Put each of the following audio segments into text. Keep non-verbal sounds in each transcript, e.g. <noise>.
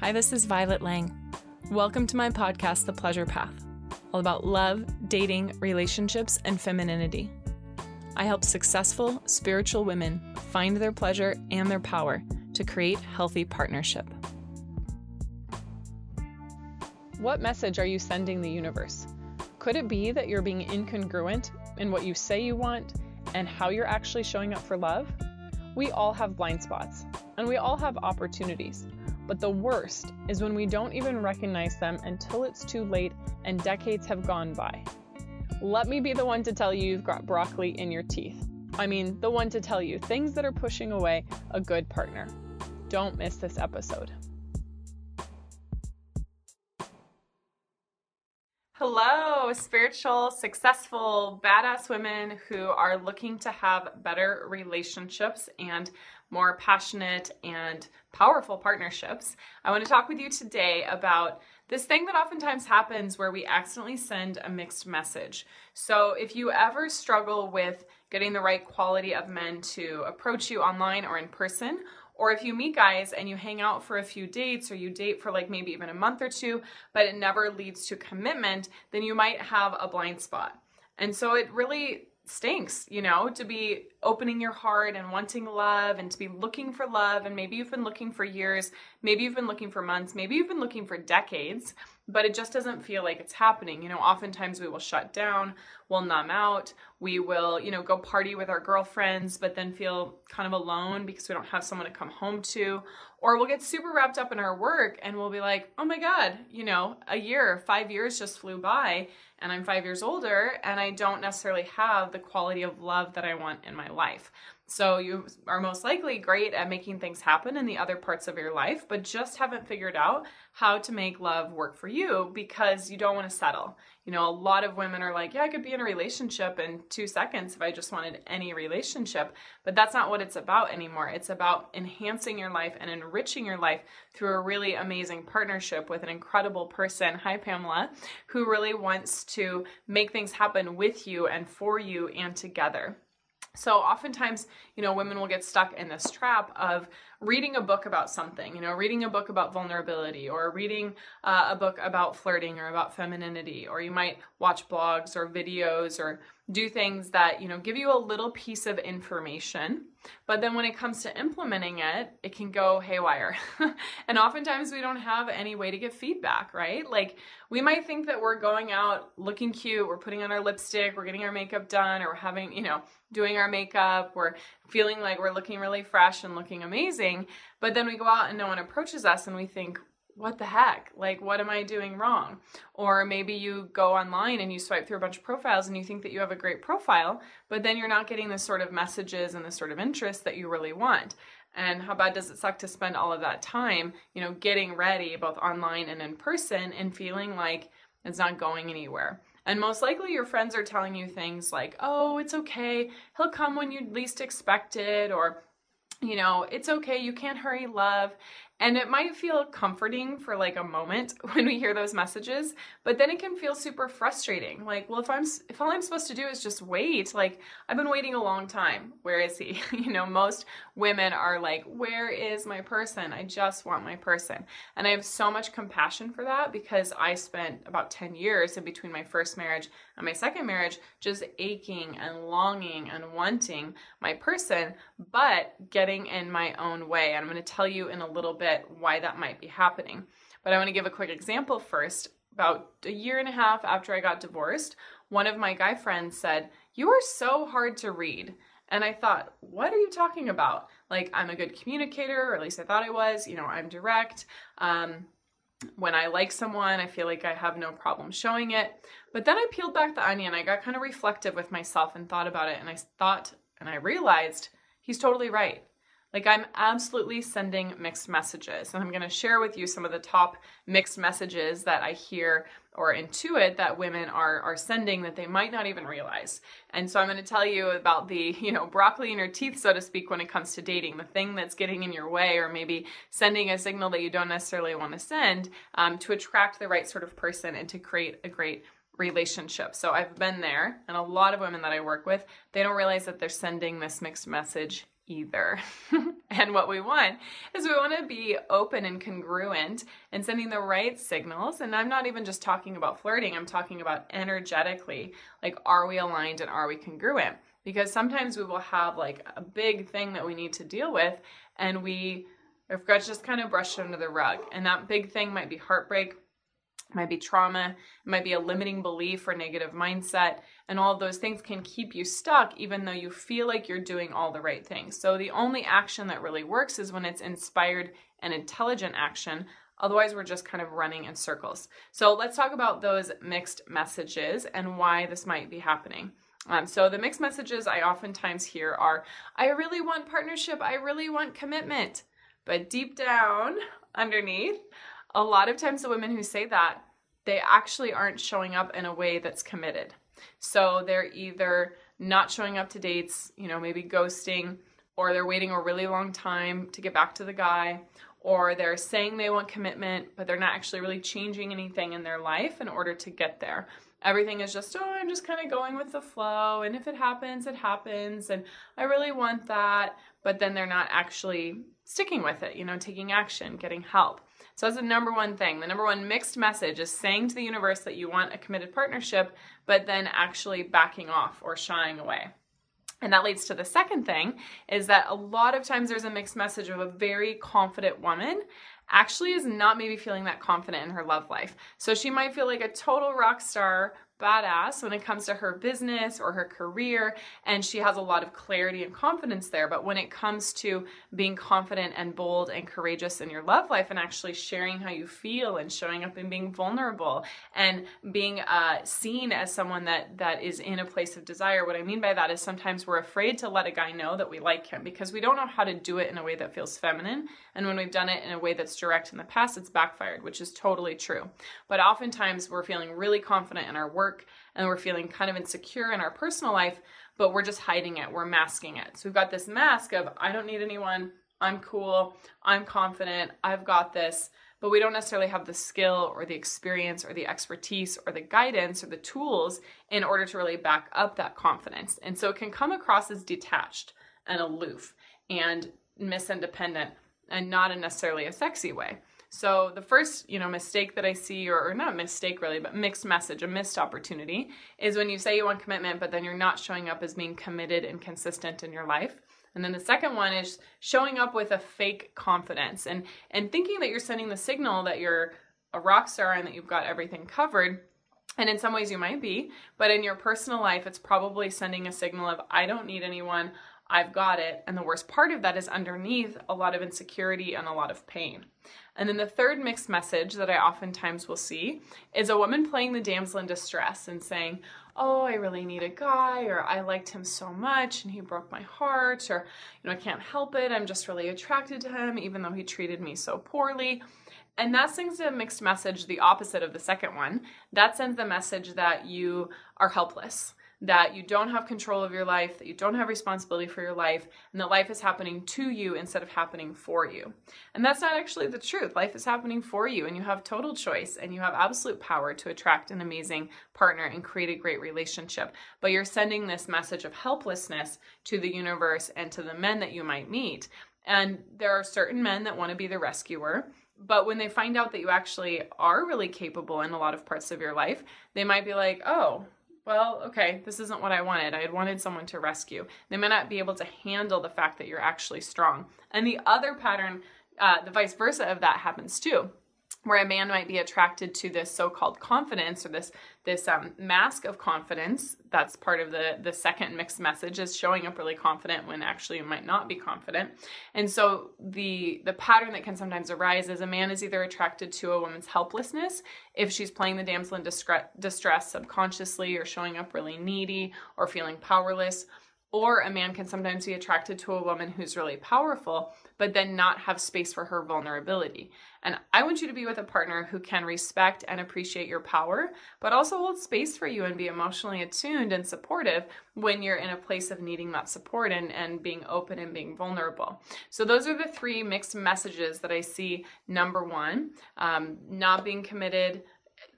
Hi, this is Violet Lang. Welcome to my podcast, The Pleasure Path, all about love, dating, relationships, and femininity. I help successful spiritual women find their pleasure and their power to create healthy partnership. What message are you sending the universe? Could it be that you're being incongruent in what you say you want and how you're actually showing up for love? We all have blind spots and we all have opportunities. But the worst is when we don't even recognize them until it's too late and decades have gone by. Let me be the one to tell you you've got broccoli in your teeth. I mean, the one to tell you things that are pushing away a good partner. Don't miss this episode. Hello, spiritual, successful, badass women who are looking to have better relationships and more passionate and powerful partnerships. I want to talk with you today about this thing that oftentimes happens where we accidentally send a mixed message. So, if you ever struggle with getting the right quality of men to approach you online or in person, or if you meet guys and you hang out for a few dates or you date for like maybe even a month or two, but it never leads to commitment, then you might have a blind spot. And so it really stinks, you know, to be opening your heart and wanting love and to be looking for love. And maybe you've been looking for years, maybe you've been looking for months, maybe you've been looking for decades, but it just doesn't feel like it's happening. You know, oftentimes we will shut down, we'll numb out, we will, you know, go party with our girlfriends, but then feel kind of alone because we don't have someone to come home to. Or we'll get super wrapped up in our work and we'll be like, oh my God, you know, a year, five years just flew by and I'm five years older and I don't necessarily have the quality of love that I want in my life. So you are most likely great at making things happen in the other parts of your life, but just haven't figured out how to make love work for you because you don't want to settle. You know, a lot of women are like, yeah, I could be in a relationship in two seconds if I just wanted any relationship, but that's not what it's about anymore. It's about enhancing your life and enriching your life through a really amazing partnership with an incredible person. Hi, Pamela, who really wants to make things happen with you and for you and together. So oftentimes, you know, women will get stuck in this trap of reading a book about something, you know, reading a book about vulnerability or reading uh, a book about flirting or about femininity, or you might watch blogs or videos or do things that, you know, give you a little piece of information. But then when it comes to implementing it, it can go haywire. <laughs> and oftentimes we don't have any way to get feedback, right? Like we might think that we're going out looking cute, we're putting on our lipstick, we're getting our makeup done, or we're having, you know, doing our makeup, we're feeling like we're looking really fresh and looking amazing. But then we go out and no one approaches us and we think, what the heck? Like, what am I doing wrong? Or maybe you go online and you swipe through a bunch of profiles and you think that you have a great profile, but then you're not getting the sort of messages and the sort of interest that you really want. And how bad does it suck to spend all of that time, you know, getting ready both online and in person and feeling like it's not going anywhere? And most likely your friends are telling you things like, oh, it's okay, he'll come when you least expect it, or, you know, it's okay, you can't hurry love. And it might feel comforting for like a moment <laughs> when we hear those messages, but then it can feel super frustrating. Like, well, if I'm if all I'm supposed to do is just wait, like I've been waiting a long time. Where is he? <laughs> you know, most women are like, "Where is my person? I just want my person." And I have so much compassion for that because I spent about 10 years in between my first marriage and my second marriage just aching and longing and wanting my person, but getting in my own way. And I'm going to tell you in a little bit why that might be happening. But I want to give a quick example first. About a year and a half after I got divorced, one of my guy friends said, You are so hard to read. And I thought, What are you talking about? Like, I'm a good communicator, or at least I thought I was. You know, I'm direct. Um, when I like someone, I feel like I have no problem showing it. But then I peeled back the onion. I got kind of reflective with myself and thought about it. And I thought, and I realized he's totally right. Like I'm absolutely sending mixed messages. And I'm going to share with you some of the top mixed messages that I hear or intuit that women are are sending that they might not even realize. And so I'm going to tell you about the, you know, broccoli in your teeth so to speak when it comes to dating, the thing that's getting in your way or maybe sending a signal that you don't necessarily want to send um, to attract the right sort of person and to create a great relationship. So I've been there and a lot of women that I work with, they don't realize that they're sending this mixed message either. <laughs> and what we want is we want to be open and congruent and sending the right signals. And I'm not even just talking about flirting, I'm talking about energetically. Like, are we aligned and are we congruent? Because sometimes we will have like a big thing that we need to deal with, and we have just kind of brushed under the rug. And that big thing might be heartbreak, might be trauma, it might be a limiting belief or negative mindset, and all of those things can keep you stuck even though you feel like you're doing all the right things. So the only action that really works is when it's inspired and intelligent action. Otherwise, we're just kind of running in circles. So let's talk about those mixed messages and why this might be happening. Um, so the mixed messages I oftentimes hear are, I really want partnership, I really want commitment. But deep down underneath, a lot of times the women who say that, they actually aren't showing up in a way that's committed. So they're either not showing up to dates, you know, maybe ghosting, or they're waiting a really long time to get back to the guy, or they're saying they want commitment, but they're not actually really changing anything in their life in order to get there. Everything is just, oh, I'm just kind of going with the flow, and if it happens, it happens, and I really want that, but then they're not actually sticking with it, you know, taking action, getting help. So that's the number one thing. The number one mixed message is saying to the universe that you want a committed partnership, but then actually backing off or shying away. And that leads to the second thing is that a lot of times there's a mixed message of a very confident woman actually is not maybe feeling that confident in her love life. So she might feel like a total rock star, badass when it comes to her business or her career, and she has a lot of clarity and confidence there. But when it comes to being confident and bold and courageous in your love life and actually sharing how you feel and showing up and being vulnerable and being uh, seen as someone that that is in a place of desire, what I mean by that is sometimes we're afraid to let a guy know that we like him because we don't know how to do it in a way that feels feminine. And when we've done it in a way that's direct in the past, it's backfired, which is totally true. But oftentimes we're feeling really confident in our work work and we're feeling kind of insecure in our personal life, but we're just hiding it, we're masking it. So we've got this mask of, I don't need anyone, I'm cool, I'm confident, I've got this, but we don't necessarily have the skill or the experience or the expertise or the guidance or the tools in order to really back up that confidence. And so it can come across as detached and aloof and misindependent and not in necessarily a sexy way. So the first, you know, mistake that I see, or, or not mistake really, but mixed message, a missed opportunity, is when you say you want commitment, but then you're not showing up as being committed and consistent in your life. And then the second one is showing up with a fake confidence and and thinking that you're sending the signal that you're a rock star and that you've got everything covered. And in some ways you might be, but in your personal life it's probably sending a signal of I don't need anyone. I've got it. And the worst part of that is underneath a lot of insecurity and a lot of pain. And then the third mixed message that I oftentimes will see is a woman playing the damsel in distress and saying, Oh, I really need a guy, or I liked him so much and he broke my heart, or, you know, I can't help it. I'm just really attracted to him, even though he treated me so poorly. And that sends a mixed message, the opposite of the second one. That sends the message that you are helpless that you don't have control of your life, that you don't have responsibility for your life, and that life is happening to you instead of happening for you. And that's not actually the truth. Life is happening for you, and you have total choice, and you have absolute power to attract an amazing partner and create a great relationship. But you're sending this message of helplessness to the universe and to the men that you might meet. And there are certain men that want to be the rescuer. But when they find out that you actually are really capable in a lot of parts of your life, they might be like, oh, well, okay, this isn't what I wanted. I had wanted someone to rescue. They may not be able to handle the fact that you're actually strong. And the other pattern, uh, the vice versa of that happens too where a man might be attracted to this so-called confidence or this this um, mask of confidence. That's part of the the second mixed message is showing up really confident when actually you might not be confident. And so the the pattern that can sometimes arise is a man is either attracted to a woman's helplessness if she's playing the damsel in distress subconsciously or showing up really needy or feeling powerless or a man can sometimes be attracted to a woman who's really powerful, but then not have space for her vulnerability. And I want you to be with a partner who can respect and appreciate your power, but also hold space for you and be emotionally attuned and supportive when you're in a place of needing that support and, and being open and being vulnerable. So, those are the three mixed messages that I see. Number one, um, not being committed,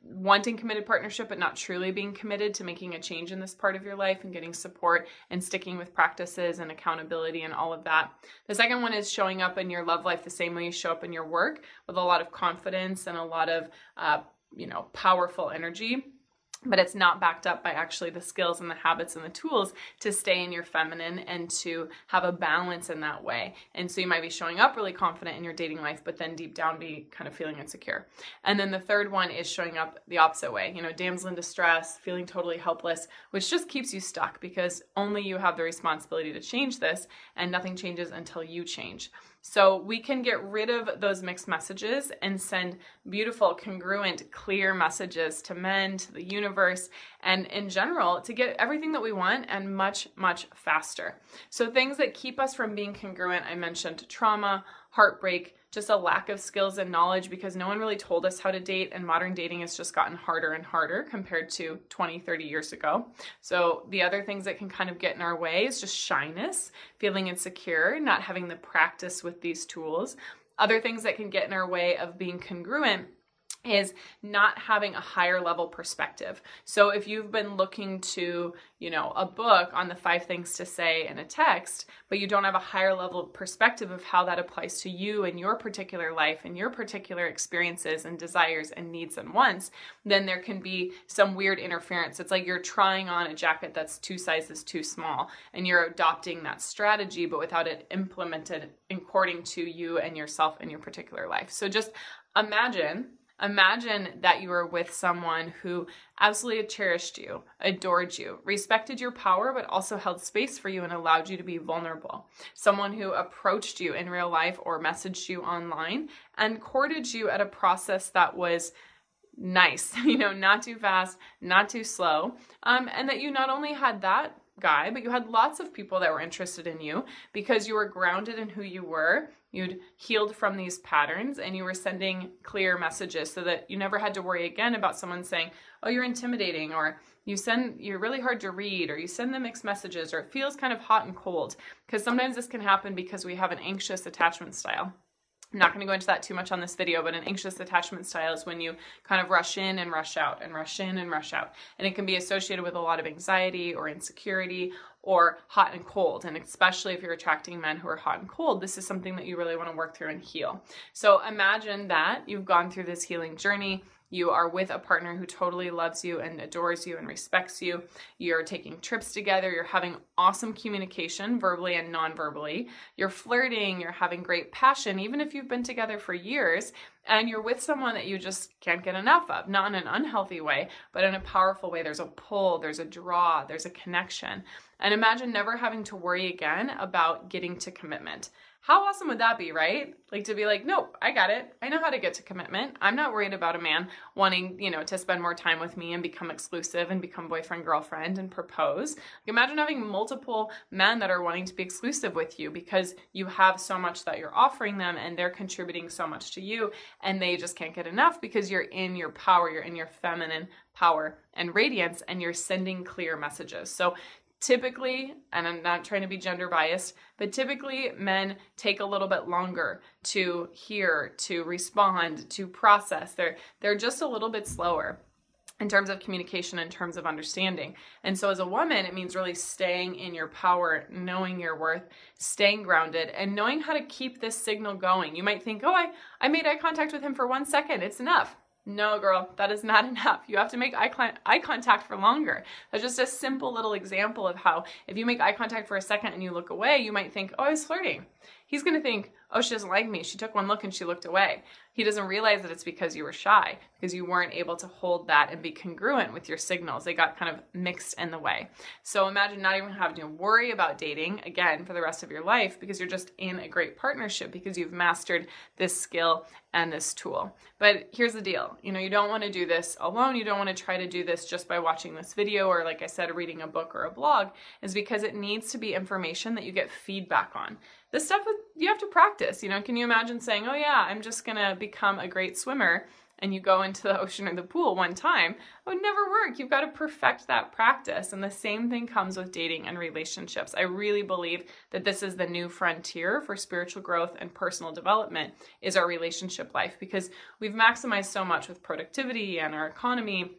wanting committed partnership but not truly being committed to making a change in this part of your life and getting support and sticking with practices and accountability and all of that. The second one is showing up in your love life the same way you show up in your work with a lot of confidence and a lot of uh, you know powerful energy but it's not backed up by actually the skills and the habits and the tools to stay in your feminine and to have a balance in that way. And so you might be showing up really confident in your dating life, but then deep down be kind of feeling insecure. And then the third one is showing up the opposite way, you know, damsel in distress, feeling totally helpless, which just keeps you stuck because only you have the responsibility to change this and nothing changes until you change. So we can get rid of those mixed messages and send beautiful, congruent, clear messages to men, to the universe, and in general to get everything that we want and much, much faster. So things that keep us from being congruent, I mentioned trauma, heartbreak, just a lack of skills and knowledge because no one really told us how to date and modern dating has just gotten harder and harder compared to 20 30 years ago. So the other things that can kind of get in our way is just shyness feeling insecure not having the practice with these tools. Other things that can get in our way of being congruent is not having a higher level perspective. So if you've been looking to, you know, a book on the five things to say in a text, but you don't have a higher level perspective of how that applies to you and your particular life and your particular experiences and desires and needs and wants, then there can be some weird interference. It's like you're trying on a jacket that's two sizes too small and you're adopting that strategy but without it implemented according to you and yourself and your particular life. So just imagine Imagine that you were with someone who absolutely cherished you, adored you, respected your power, but also held space for you and allowed you to be vulnerable. Someone who approached you in real life or messaged you online and courted you at a process that was nice, <laughs> you know, not too fast, not too slow. Um, and that you not only had that guy, but you had lots of people that were interested in you because you were grounded in who you were You'd healed from these patterns and you were sending clear messages so that you never had to worry again about someone saying, Oh, you're intimidating, or you send, you're really hard to read, or you send them mixed messages, or it feels kind of hot and cold. Because sometimes this can happen because we have an anxious attachment style. I'm not going to go into that too much on this video, but an anxious attachment style is when you kind of rush in and rush out and rush in and rush out. And it can be associated with a lot of anxiety or insecurity or hot and cold. And especially if you're attracting men who are hot and cold, this is something that you really want to work through and heal. So imagine that you've gone through this healing journey you are with a partner who totally loves you and adores you and respects you. You're taking trips together. You're having awesome communication, verbally and non verbally. You're flirting. You're having great passion, even if you've been together for years. And you're with someone that you just can't get enough of, not in an unhealthy way, but in a powerful way. There's a pull, there's a draw, there's a connection. And imagine never having to worry again about getting to commitment. How awesome would that be, right? Like to be like, nope, I got it. I know how to get to commitment. I'm not worried about a man wanting, you know, to spend more time with me and become exclusive and become boyfriend, girlfriend and propose. Like imagine having multiple men that are wanting to be exclusive with you because you have so much that you're offering them and they're contributing so much to you and they just can't get enough because you're in your power, you're in your feminine power and radiance and you're sending clear messages. So typically, and I'm not trying to be gender biased, but typically men take a little bit longer to hear, to respond, to process. They're they're just a little bit slower in terms of communication, in terms of understanding. And so, as a woman, it means really staying in your power, knowing your worth, staying grounded, and knowing how to keep this signal going. You might think, oh, I, I made eye contact with him for one second, it's enough. No, girl, that is not <laughs> enough. You have to make eye, cl- eye contact for longer. That's just a simple little example of how if you make eye contact for a second and you look away, you might think, oh, I was flirting. He's going to think, oh, she doesn't like me. She took one look and she looked away. He doesn't realize that it's because you were shy, because you weren't able to hold that and be congruent with your signals. They got kind of mixed in the way. So imagine not even having to worry about dating again for the rest of your life because you're just in a great partnership because you've mastered this skill and this tool. But here's the deal you know, you don't want to do this alone. You don't want to try to do this just by watching this video or, like I said, reading a book or a blog, is because it needs to be information that you get feedback on this stuff you have to practice. You know, can you imagine saying, "Oh yeah, I'm just gonna become a great swimmer," and you go into the ocean or the pool one time, it would never work. You've got to perfect that practice. And the same thing comes with dating and relationships. I really believe that this is the new frontier for spiritual growth and personal development is our relationship life because we've maximized so much with productivity and our economy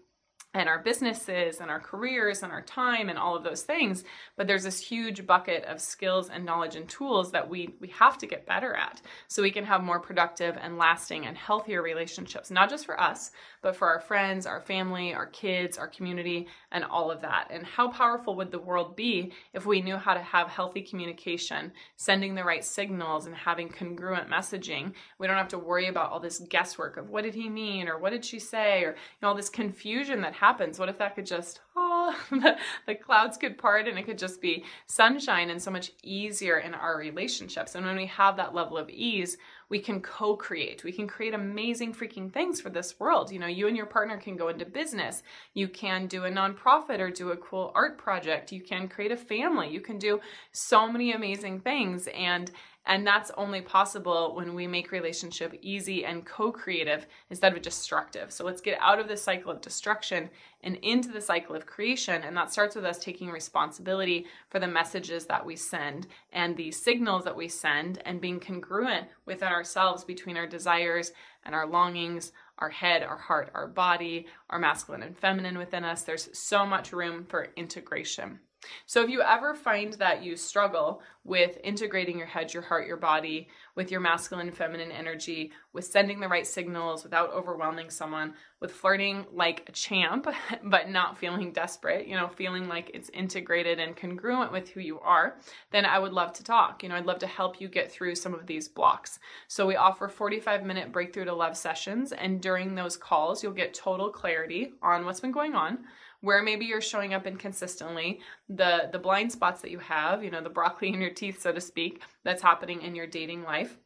and our businesses and our careers and our time and all of those things but there's this huge bucket of skills and knowledge and tools that we we have to get better at so we can have more productive and lasting and healthier relationships not just for us but for our friends our family our kids our community and all of that. And how powerful would the world be if we knew how to have healthy communication sending the right signals and having congruent messaging? We don't have to worry about all this guesswork of what did he mean? or what did she say? or you know all this confusion that happens? What if that could just, oh, <laughs> ah, the, the clouds could part and it could just be sunshine and so much easier in our relationships? And when we have that level of ease, we can co create. We can create amazing freaking things for this world. You know, you and your partner can go into business. You can do a nonprofit or do a cool art project. You can create a family. You can do so many amazing things. And and that's only possible when we make relationship easy and co-creative instead of destructive. So let's get out of the cycle of destruction and into the cycle of creation. And that starts with us taking responsibility for the messages that we send and the signals that we send and being congruent within ourselves between our desires and our longings, our head, our heart, our body, our masculine and feminine within us. There's so much room for integration. So if you ever find that you struggle with integrating your head, your heart, your body with your masculine and feminine energy, with sending the right signals without overwhelming someone, with flirting like a champ <laughs> but not feeling desperate, you know, feeling like it's integrated and congruent with who you are, then I would love to talk. You know, I'd love to help you get through some of these blocks. So we offer 45 minute breakthrough to love sessions and during those calls you'll get total clarity on what's been going on where maybe you're showing up inconsistently, the the blind spots that you have, you know, the broccoli in your teeth, so to speak, that's happening in your dating life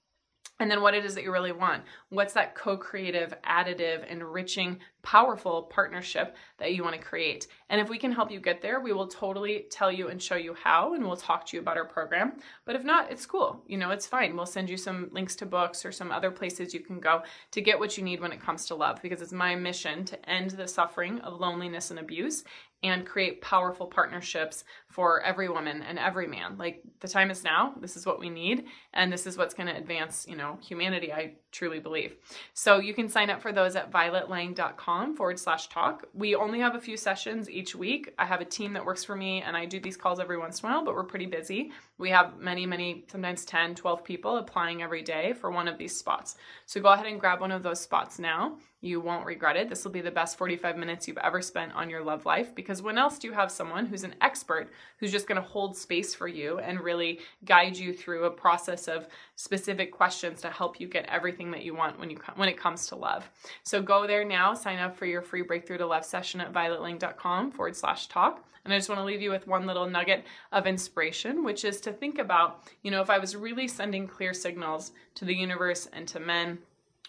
and then what it is that you really want. What's that co creative, additive, enriching, powerful partnership that you want to create? And if we can help you get there, we will totally tell you and show you how, and we'll talk to you about our program. But if not, it's cool. You know, it's fine. We'll send you some links to books or some other places you can go to get what you need when it comes to love, because it's my mission to end the suffering of loneliness and abuse and create powerful partnerships for every woman and every man. Like the time is now. This is what we need, and this is what's going to advance, you know, humanity. I truly believe. So you can sign up for those at violetlang.com forward slash talk. We only have a few sessions each week. I have a team that works for me, and I do these calls every once in a while, but we're pretty busy. We have many, many, sometimes 10, 12 people applying every day for one of these spots. So go ahead and grab one of those spots now. You won't regret it. This will be the best 45 minutes you've ever spent on your love life because when else do you have someone who's an expert who's just going to hold space for you and really guide you through a process of specific questions to help you get everything that you want when you when it comes to love. So go there now, sign up for your free breakthrough to love session at violetlang.com forward slash talk. And I just want to leave you with one little nugget of inspiration, which is to think about, you know, if I was really sending clear signals to the universe and to men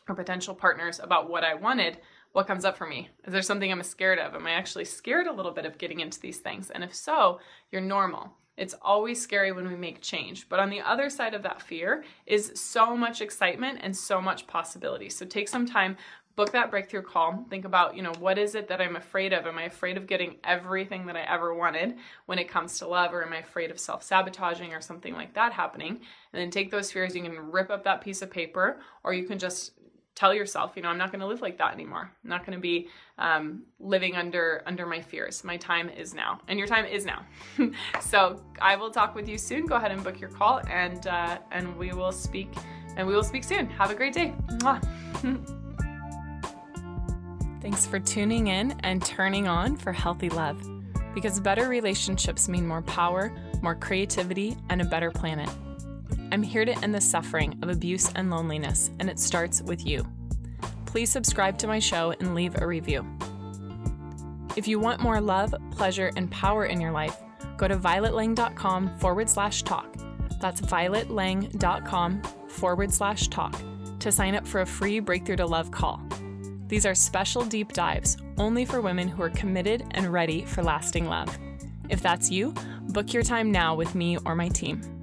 or potential partners about what I wanted, what comes up for me? Is there something I'm scared of? Am I actually scared a little bit of getting into these things? And if so, you're normal. It's always scary when we make change. But on the other side of that fear is so much excitement and so much possibility. So take some time, book that breakthrough call. Think about, you know, what is it that I'm afraid of? Am I afraid of getting everything that I ever wanted when it comes to love? Or am I afraid of self sabotaging or something like that happening? And then take those fears. You can rip up that piece of paper or you can just tell yourself, you know, I'm not going to live like that anymore. I'm not going to be um, living under under my fears. My time is now, and your time is now. <laughs> so I will talk with you soon. Go ahead and book your call, and uh, and we will speak, and we will speak soon. Have a great day. <laughs> Thanks for tuning in and turning on for healthy love, because better relationships mean more power, more creativity, and a better planet. I'm here to end the suffering of abuse and loneliness, and it starts with you. Please subscribe to my show and leave a review. If you want more love, pleasure, and power in your life, go to violetlang.com forward slash talk. That's violetlang.com forward slash talk to sign up for a free Breakthrough to Love call. These are special deep dives only for women who are committed and ready for lasting love. If that's you, book your time now with me or my team.